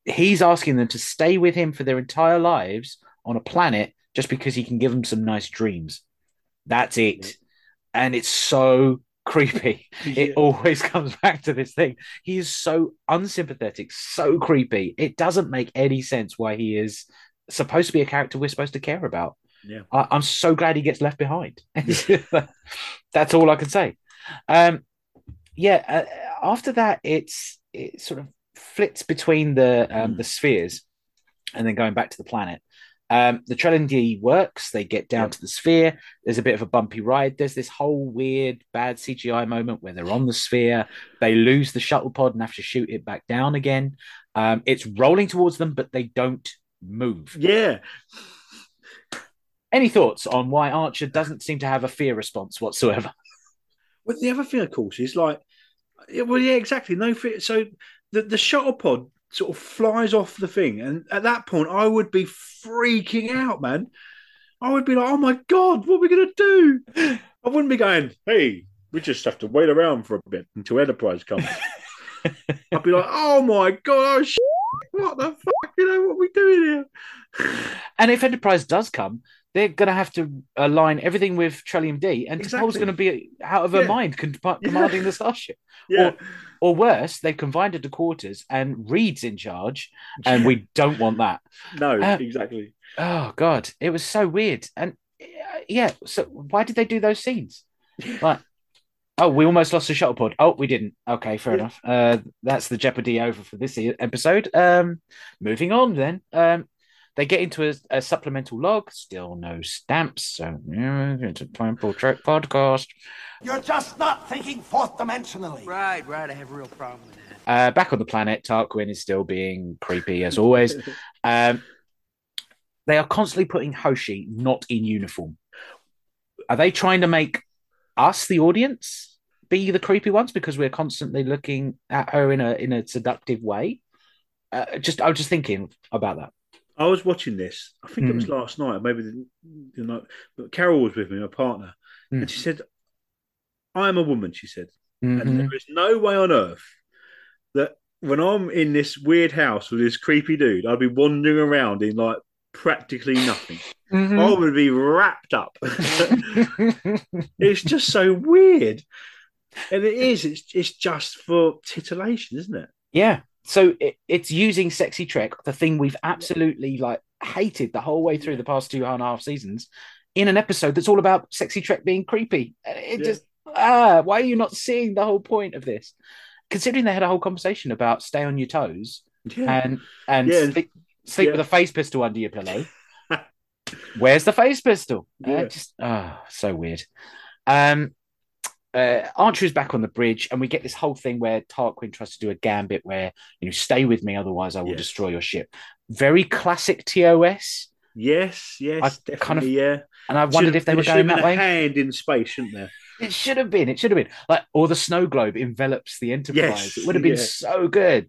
[SPEAKER 1] he's asking them to stay with him for their entire lives on a planet just because he can give them some nice dreams. That's it. And it's so creepy. It always comes back to this thing. He is so unsympathetic, so creepy. It doesn't make any sense why he is supposed to be a character we're supposed to care about.
[SPEAKER 2] Yeah.
[SPEAKER 1] I, I'm so glad he gets left behind. That's all I can say. Um, yeah. Uh, after that, it's it sort of flits between the um,
[SPEAKER 2] Mm.
[SPEAKER 1] the spheres, and then going back to the planet. Um, the trellium-D works. They get down
[SPEAKER 2] Yeah.
[SPEAKER 1] to the sphere. There's a bit of a bumpy ride. There's this whole weird, bad CGI moment where they're on the sphere. They lose the shuttle pod and have to shoot it back down again. Um, it's rolling towards them, but they don't move.
[SPEAKER 2] Yeah.
[SPEAKER 1] Any thoughts on why Archer doesn't seem to have a fear response whatsoever?
[SPEAKER 2] Well, the other thing, of course, is like, well, yeah, exactly. No fear. So the the shuttle pod sort of flies off the thing, and at that point, I would be freaking out, man. I would be like, "Oh my god, what are we gonna do?" I wouldn't be going, "Hey, we just have to wait around for a bit until Enterprise comes." I'd be like, "Oh my god, oh what the fuck? You know what are we doing here?"
[SPEAKER 1] And if Enterprise does come, they're going to have to align everything with trellium-D, and T'Pol's
[SPEAKER 2] Exactly.
[SPEAKER 1] going to be out of her
[SPEAKER 2] Yeah.
[SPEAKER 1] mind con-
[SPEAKER 2] Yeah.
[SPEAKER 1] commanding the starship.
[SPEAKER 2] yeah,
[SPEAKER 1] Or worse, they've combined into quarters, and Reed's in charge, and we don't want that.
[SPEAKER 2] no,
[SPEAKER 1] Uh,
[SPEAKER 2] exactly.
[SPEAKER 1] Oh God, it was so weird. And uh, yeah, so why did they do those scenes? Like, oh, we almost lost the shuttle pod. Oh, we didn't. Okay, fair
[SPEAKER 2] Yeah.
[SPEAKER 1] enough. Uh, that's the jeopardy over for this episode. Um, moving on then. Um, they get into a, a supplemental log. Still no stamps. So yeah, it's a Temple Trek podcast.
[SPEAKER 7] You're just not thinking fourth dimensionally.
[SPEAKER 8] Right, right. I have a real problem with that.
[SPEAKER 1] Uh, back on the planet, Tarquin is still being creepy as always. Um, they are constantly putting Hoshi not in uniform. Are they trying to make us, the audience, be the creepy ones because we're constantly looking at her in a in a seductive way? Uh, just, I was just thinking about that.
[SPEAKER 2] I was watching this. I think it was
[SPEAKER 1] Mm.
[SPEAKER 2] last night, maybe the, the night. But Carol was with me, my partner,
[SPEAKER 1] Mm.
[SPEAKER 2] and she said, "I am a woman." She said,
[SPEAKER 1] Mhm.
[SPEAKER 2] and there is no way on earth that when I'm in this weird house with this creepy dude, I'd be wandering around in like practically nothing. I
[SPEAKER 1] Mhm.
[SPEAKER 2] would be wrapped up. it's just so weird, and it is. It's it's just for titillation, isn't it?
[SPEAKER 1] Yeah. So it, it's using sexy Trek, the thing we've absolutely like hated the whole way through the past two and a half seasons, in an episode that's all about sexy Trek being creepy. It
[SPEAKER 2] Yeah.
[SPEAKER 1] just ah, why are you not seeing the whole point of this? Considering they had a whole conversation about stay on your toes
[SPEAKER 2] Yeah.
[SPEAKER 1] and and
[SPEAKER 2] Yeah.
[SPEAKER 1] sleep, sleep with a phase pistol under your pillow. Where's the phase pistol? Uh, just ah, so weird. Um, uh, Archer is back on the bridge, and we get this whole thing where Tarquin tries to do a gambit where you know, stay with me, otherwise I will
[SPEAKER 2] Yes.
[SPEAKER 1] destroy your ship. Very classic TOS,
[SPEAKER 2] yes, yes,
[SPEAKER 1] I
[SPEAKER 2] definitely.
[SPEAKER 1] kind of-
[SPEAKER 2] yeah.
[SPEAKER 1] and I wondered if they were going that way.
[SPEAKER 2] hand in space, shouldn't there?
[SPEAKER 1] It should have been. It should have been like, or the snow globe envelops the Enterprise.
[SPEAKER 2] Yes,
[SPEAKER 1] it would have been
[SPEAKER 2] yeah.
[SPEAKER 1] so good.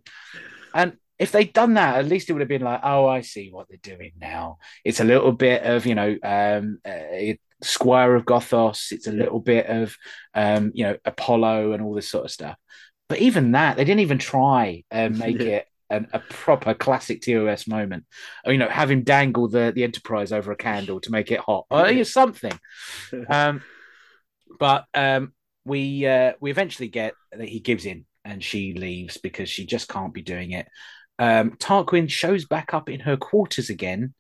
[SPEAKER 1] And if they'd done that, at least it would have been like, oh, I see what they're doing now. It's a little bit of, you know, um, uh, Squire of Gothos. It's a little bit of, um, you know, Apollo and all this sort of stuff. But even that, they didn't even try and make
[SPEAKER 2] Yeah.
[SPEAKER 1] it an, a proper classic TOS moment. Or, you know, have him dangle the the Enterprise over a candle to make it hot. Or something. Um, but um, we uh, we eventually get that he gives in and she leaves because she just can't be doing it. Um, Tarquin shows back up in her quarters again,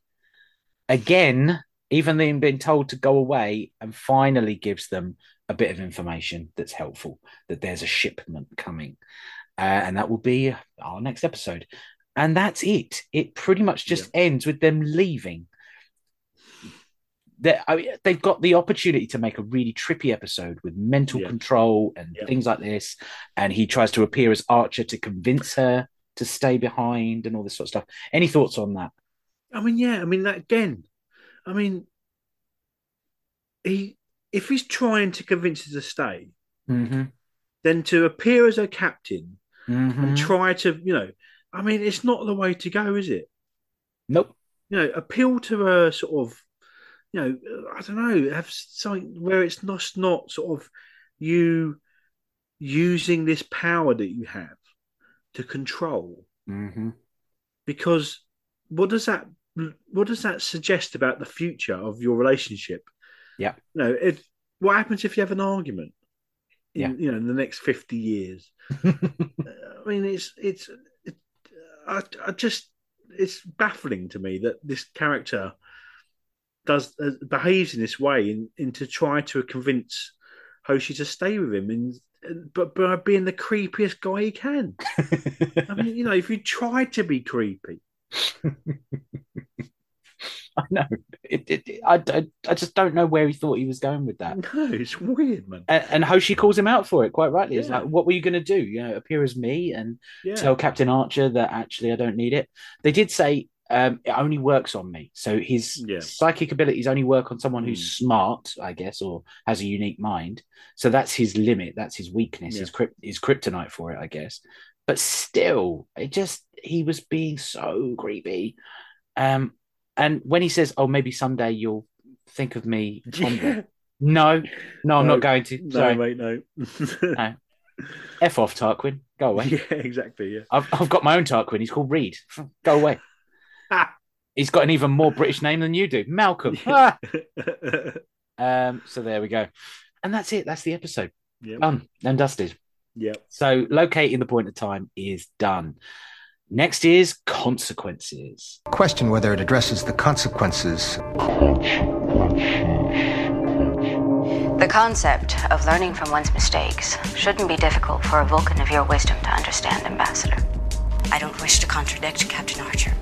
[SPEAKER 1] again, even though been told to go away, and finally gives them a bit of information that's helpful that there's a shipment coming, uh, and that will be our next episode. And that's it. It pretty much just ends with them leaving they I mean, they've got the opportunity to make a really trippy episode with mental
[SPEAKER 2] Yeah.
[SPEAKER 1] control and
[SPEAKER 2] Yeah.
[SPEAKER 1] things like this. And he tries to appear as Archer to convince her to stay behind and all this sort of stuff. Any thoughts on that?
[SPEAKER 2] I mean, yeah. I mean, that again. I mean, he if he's trying to convince her to stay,
[SPEAKER 1] Mm-hmm.
[SPEAKER 2] then to appear as a captain
[SPEAKER 1] Mm-hmm.
[SPEAKER 2] and try to, you know, I mean, it's not the way to go, is it?
[SPEAKER 1] Nope.
[SPEAKER 2] You know, appeal to a sort of, you know, I don't know, have something where it's not not sort of you using this power that you have to control.
[SPEAKER 1] Mm-hmm.
[SPEAKER 2] because what does that what does that suggest about the future of your relationship
[SPEAKER 1] Yeah.
[SPEAKER 2] You know, it, what happens if you have an argument? In,
[SPEAKER 1] Yeah.
[SPEAKER 2] You know, in the next fifty years. I mean, it's it's. It, I, I just it's baffling to me that this character does uh, behaves in this way in, in to try to convince Hoshi to stay with him, and but by being the creepiest guy he can. I mean, you know, if you try to be creepy,
[SPEAKER 1] I know. It, it, I, I, I just don't know where he thought he was going with that.
[SPEAKER 2] no, it's weird, man.
[SPEAKER 1] And, and Hoshi calls him out for it quite rightly. It's like, what were you going to do? You know, appear as me and
[SPEAKER 2] Yeah,
[SPEAKER 1] tell Captain Archer that actually I don't need it. They did say um, it only works on me. So his
[SPEAKER 2] Yeah.
[SPEAKER 1] psychic abilities only work on someone who's
[SPEAKER 2] Mm.
[SPEAKER 1] smart, I guess, or has a unique mind. So that's his limit. That's his weakness. His crypt, his kryptonite for it, I guess. But still, it just he was being so creepy. Um, and when he says, "Oh, maybe someday you'll think of me," fondly,"
[SPEAKER 2] yeah.
[SPEAKER 1] no, no, I'm
[SPEAKER 2] No,
[SPEAKER 1] not going to.
[SPEAKER 2] No,
[SPEAKER 1] Sorry,
[SPEAKER 2] mate, no.
[SPEAKER 1] No. f off, Tarquin. Go away.
[SPEAKER 2] yeah, exactly. Yeah.
[SPEAKER 1] I've, I've got my own Tarquin. He's called Reed. Go away. He's got an even more British name than you do, Malcolm. Ah! Um, so there we go, and that's it. That's the episode.
[SPEAKER 2] Yep.
[SPEAKER 1] Done and dusted.
[SPEAKER 2] Yep.
[SPEAKER 1] So locating the point of time is done. Next is consequences.
[SPEAKER 9] Question whether it addresses the consequences.
[SPEAKER 10] The concept of learning from one's mistakes shouldn't be difficult for a Vulcan of your wisdom to understand, Ambassador.
[SPEAKER 11] I don't wish to contradict Captain Archer.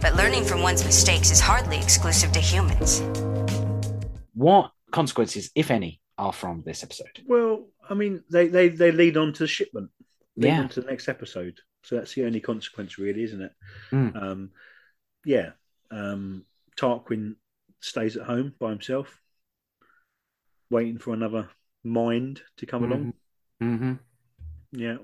[SPEAKER 11] But learning from one's mistakes is hardly exclusive to humans.
[SPEAKER 1] What consequences, if any, are from this episode?
[SPEAKER 2] Well, I mean, they, they, they lead on to the shipment. Lead
[SPEAKER 1] Yeah.
[SPEAKER 2] on to the next episode. So that's the only consequence, really, isn't it?
[SPEAKER 1] Mm.
[SPEAKER 2] Um, yeah. Um, Tarquin stays at home by himself, waiting for another mind to come along.
[SPEAKER 1] Mm-hmm.
[SPEAKER 2] Yeah.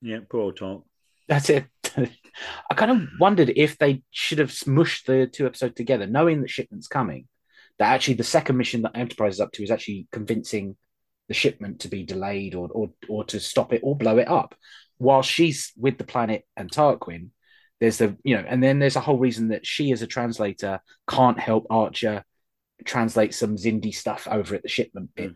[SPEAKER 2] Yeah, poor old Tark.
[SPEAKER 1] That's it. I kind of wondered if they should have smushed the two episodes together, knowing that shipment's coming. That actually the second mission that Enterprise is up to is actually convincing the shipment to be delayed or or or to stop it or blow it up. While she's with the planet and Tarquin, there's the you know, and then there's a whole reason that she as a translator can't help Archer translate some Xindi stuff over at the shipment bit.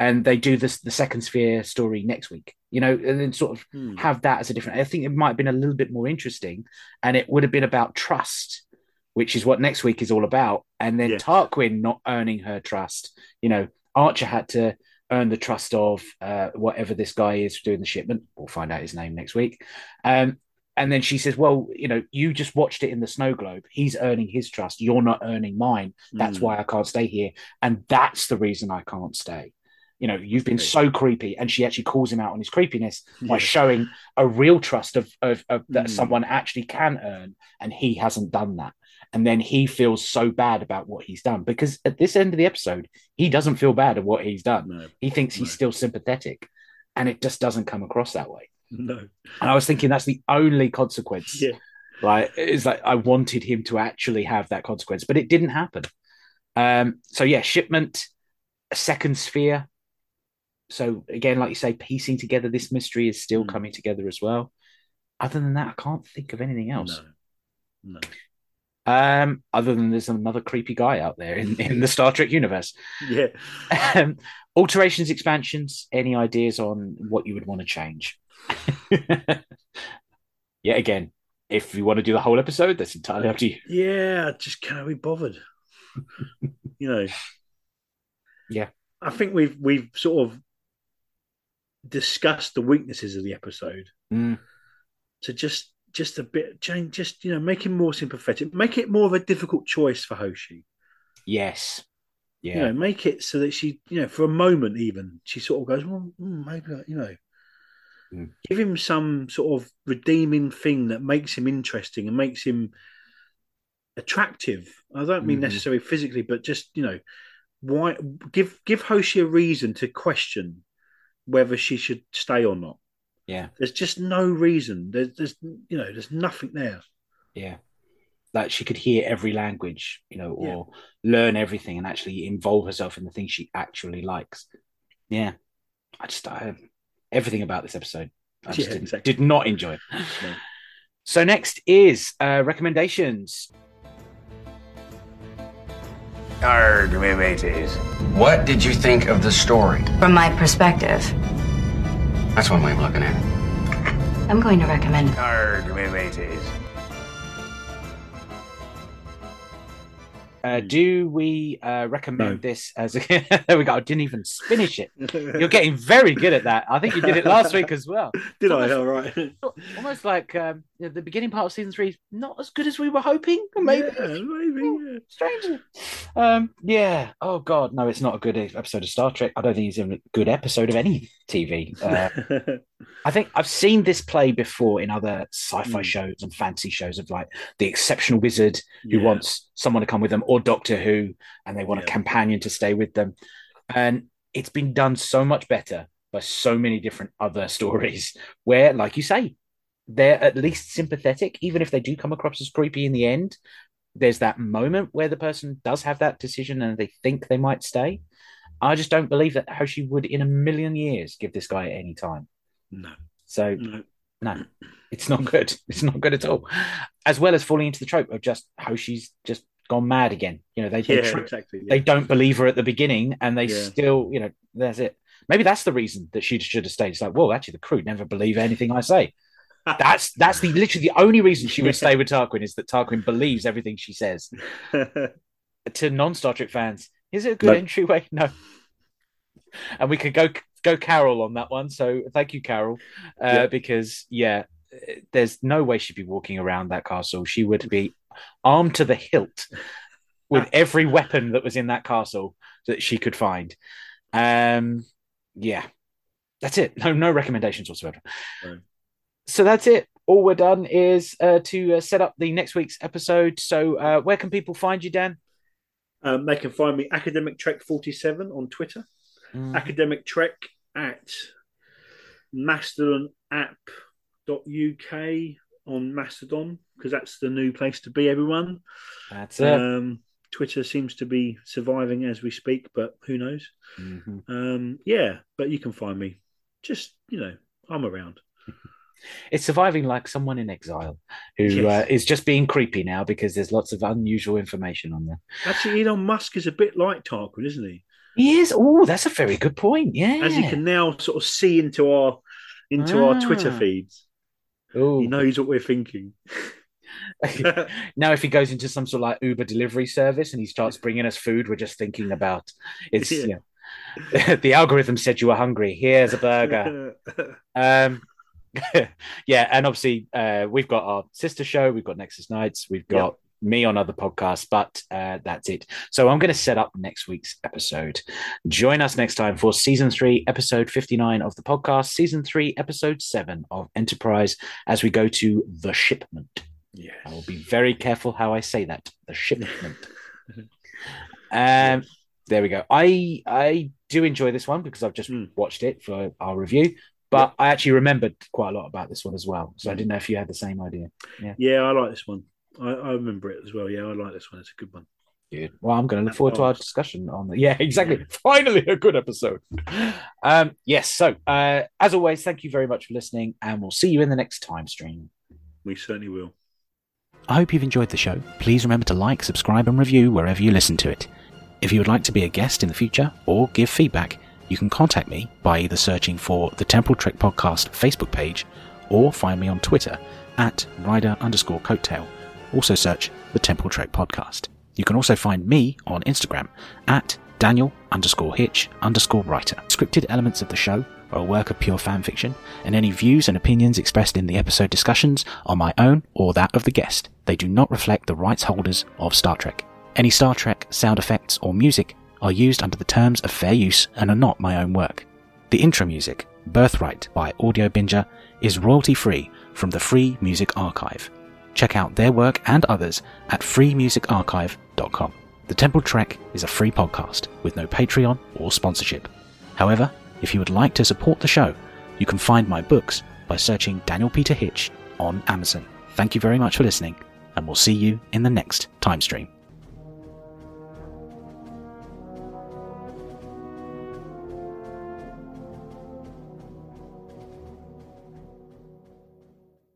[SPEAKER 1] And they do this the second sphere story next week, you know, and then sort of
[SPEAKER 2] Hmm.
[SPEAKER 1] have that as a different. I think it might have been a little bit more interesting, and it would have been about trust, which is what next week is all about. And then
[SPEAKER 2] Yes.
[SPEAKER 1] Tarquin not earning her trust. You know, Archer had to earn the trust of uh, whatever this guy is doing the shipment. We'll find out his name next week. Um, and then she says, "Well, you know, you just watched it in the snow globe. He's earning his trust. You're not earning mine. That's
[SPEAKER 2] Mm.
[SPEAKER 1] why I can't stay here, and that's the reason I can't stay." You know, you've been so creepy, and she actually calls him out on his creepiness by
[SPEAKER 2] Yeah.
[SPEAKER 1] showing a real trust of, of, of that
[SPEAKER 2] Mm.
[SPEAKER 1] someone actually can earn, and he hasn't done that. And then he feels so bad about what he's done because at this end of the episode, he doesn't feel bad at what he's done.
[SPEAKER 2] No,
[SPEAKER 1] He thinks he's
[SPEAKER 2] No.
[SPEAKER 1] still sympathetic, and it just doesn't come across that way.
[SPEAKER 2] no.
[SPEAKER 1] And I was thinking that's the only consequence.
[SPEAKER 2] Yeah.
[SPEAKER 1] like It's like I wanted him to actually have that consequence, but it didn't happen. Um, so yeah, shipment, a second sphere. So again, like you say, piecing together this mystery is still
[SPEAKER 2] Mm.
[SPEAKER 1] coming together as well. Other than that, I can't think of anything else.
[SPEAKER 2] No. No.
[SPEAKER 1] Um, other than there's another creepy guy out there in, in the Star Trek universe.
[SPEAKER 2] Yeah.
[SPEAKER 1] Um, alterations, expansions, any ideas on what you would want to change? yeah, again, if you want to do the whole episode, that's entirely up to you.
[SPEAKER 2] Yeah, just can't be bothered. you know.
[SPEAKER 1] Yeah.
[SPEAKER 2] I think we've we've sort of discussed the weaknesses of the episode.
[SPEAKER 1] Mm,
[SPEAKER 2] To just just a bit change, just you know, make him more sympathetic, make it more of a difficult choice for Hoshi.
[SPEAKER 1] yes. Yeah.
[SPEAKER 2] You know, make it so that she, you know, for a moment even, she sort of goes, well, mm, maybe, you know,
[SPEAKER 1] Mm.
[SPEAKER 2] give him some sort of redeeming thing that makes him interesting and makes him attractive. I don't mean
[SPEAKER 1] Mhm.
[SPEAKER 2] necessarily physically, but just you know, why give give Hoshi a reason to question whether she should stay or not.
[SPEAKER 1] Yeah.
[SPEAKER 2] There's just no reason. There's, there's you know, there's nothing there.
[SPEAKER 1] Yeah. Like she could hear every language, you know,
[SPEAKER 2] Yeah.
[SPEAKER 1] or learn everything and actually involve herself in the things she actually likes. Yeah. I just, I, everything about this episode, I just
[SPEAKER 2] Yeah,
[SPEAKER 1] didn't,
[SPEAKER 2] exactly.
[SPEAKER 1] did not enjoy.
[SPEAKER 2] No.
[SPEAKER 1] So next is uh, recommendations.
[SPEAKER 8] Arg, me mateys.
[SPEAKER 12] What did you think of the story?
[SPEAKER 10] From my perspective,
[SPEAKER 12] That's one way of looking at it.
[SPEAKER 10] I'm going to recommend it.
[SPEAKER 8] Arg, me.
[SPEAKER 1] Uh, do we uh, recommend this as a... there we go? I didn't even finish it. You're getting very good at that. I think you did it last week as well.
[SPEAKER 2] Did
[SPEAKER 1] Almost-
[SPEAKER 2] I? All right.
[SPEAKER 1] Almost like um, you know, the beginning part of season three, is not as good as we were hoping. Maybe,
[SPEAKER 2] Yeah, maybe. Yeah.
[SPEAKER 1] strangely. Um, yeah. Oh God, no, it's not a good episode of Star Trek. I don't think it's even a good episode of any TV. Uh, I think I've seen this play before in other sci-fi
[SPEAKER 2] Mm.
[SPEAKER 1] shows and fantasy shows of like the exceptional wizard who
[SPEAKER 2] Yeah.
[SPEAKER 1] wants someone to come with them, or Doctor Who, and they want a companion to stay with them. And it's been done so much better by so many different other stories where, like you say, they're at least sympathetic, even if they do come across as creepy in the end. There's that moment where the person does have that decision and they think they might stay. I just don't believe that Hoshi would, in a million years, give this guy any time.
[SPEAKER 2] No.
[SPEAKER 1] So
[SPEAKER 2] No.
[SPEAKER 1] no, it's not good. It's not good at all. As well as falling into the trope of just Hoshi's just gone mad again. You know, they they,
[SPEAKER 2] Yeah,
[SPEAKER 1] tr-
[SPEAKER 2] exactly.
[SPEAKER 1] they don't believe her at the beginning, and they
[SPEAKER 2] Yeah.
[SPEAKER 1] still, you know, that's it. Maybe that's the reason that she should have stayed. It's like, well, actually, the crew never believe anything I say. That's that's the literally the only reason she would stay with Tarquin is that Tarquin believes everything she says. To non-Star Trek fans, is it a good
[SPEAKER 2] No.
[SPEAKER 1] entryway? No. And we could go go Carol on that one. So thank you, Carol, uh,
[SPEAKER 2] Yeah.
[SPEAKER 1] because yeah, there's no way she'd be walking around that castle. She would be armed to the hilt with every weapon that was in that castle that she could find. Um, yeah, that's it. No, no recommendations whatsoever.
[SPEAKER 2] Right.
[SPEAKER 1] So that's it. All we're done is uh, to uh, set up the next week's episode. So uh, where can people find you, Dan?
[SPEAKER 2] Um, they can find me Academic Trek forty seven on Twitter.
[SPEAKER 1] Mm.
[SPEAKER 2] Academic Trek at Mastodon app.uk on Mastodon because that's the new place to be. Everyone.
[SPEAKER 1] That's it.
[SPEAKER 2] Um, Twitter seems to be surviving as we speak, but who knows?
[SPEAKER 1] Mhm.
[SPEAKER 2] Um, yeah, but you can find me. Just you know, I'm around.
[SPEAKER 1] It's surviving like someone in exile who
[SPEAKER 2] Yes.
[SPEAKER 1] uh, is just being creepy now because there's lots of unusual information on there.
[SPEAKER 2] Actually, Elon Musk is a bit like Tarquin, isn't he?
[SPEAKER 1] He is. Oh, that's a very good point. Yeah.
[SPEAKER 2] As he can now sort of see into our into our Twitter
[SPEAKER 1] Ah.
[SPEAKER 2] feeds.
[SPEAKER 1] Oh,
[SPEAKER 2] He knows what we're thinking.
[SPEAKER 1] now, if he goes into some sort of like Uber delivery service and he starts bringing us food, we're just thinking about it's
[SPEAKER 2] Yeah.
[SPEAKER 1] you know, the algorithm said you were hungry. Here's a burger. um, yeah, and obviously uh, we've got our sister show. We've got Nexus Nights. We've got me on other podcasts, but uh, that's it. So I'm going to set up next week's episode. Join us next time for season three, episode 59 of the podcast, season three, episode seven of Enterprise, as we go to the shipment.
[SPEAKER 2] Yes.
[SPEAKER 1] I will be very careful how I say that. The shipment. um, there we go. I I do enjoy this one because I've just
[SPEAKER 2] Hmm.
[SPEAKER 1] watched it for our review, but I actually remembered quite a lot about this one as well. So I didn't know if you had the same idea. Yeah.
[SPEAKER 2] Yeah, I like this one. I, I remember it as well. Yeah, I like this one. It's a good one.
[SPEAKER 1] Good. Well, I'm going to look forward to our discussion on that. Yeah, exactly. Finally, a good episode. Um, yes. So, uh, as always, thank you very much for listening, and we'll see you in the next time stream.
[SPEAKER 2] We certainly will.
[SPEAKER 3] I hope you've enjoyed the show. Please remember to like, subscribe, and review wherever you listen to it. If you would like to be a guest in the future or give feedback, you can contact me by either searching for the Temple Trek Podcast Facebook page or find me on Twitter at rider underscore coattail. Also search the Temple Trek Podcast. You can also find me on Instagram at Daniel underscore Hitch underscore writer. Scripted elements of the show are a work of pure fan fiction, and any views and opinions expressed in the episode discussions are my own or that of the guest. They do not reflect the rights holders of Star Trek. Any Star Trek sound effects or music are used under the terms of fair use and are not my own work. The intro music, Birthright by Audiobinger, is royalty free from the Free Music Archive. Check out their work and others at freemusicarchive.com. The Temple Trek is a free podcast with no Patreon or sponsorship. However, if you would like to support the show, you can find my books by searching Daniel Peter Hitch on Amazon. Thank you very much for listening, and we'll see you in the next time stream.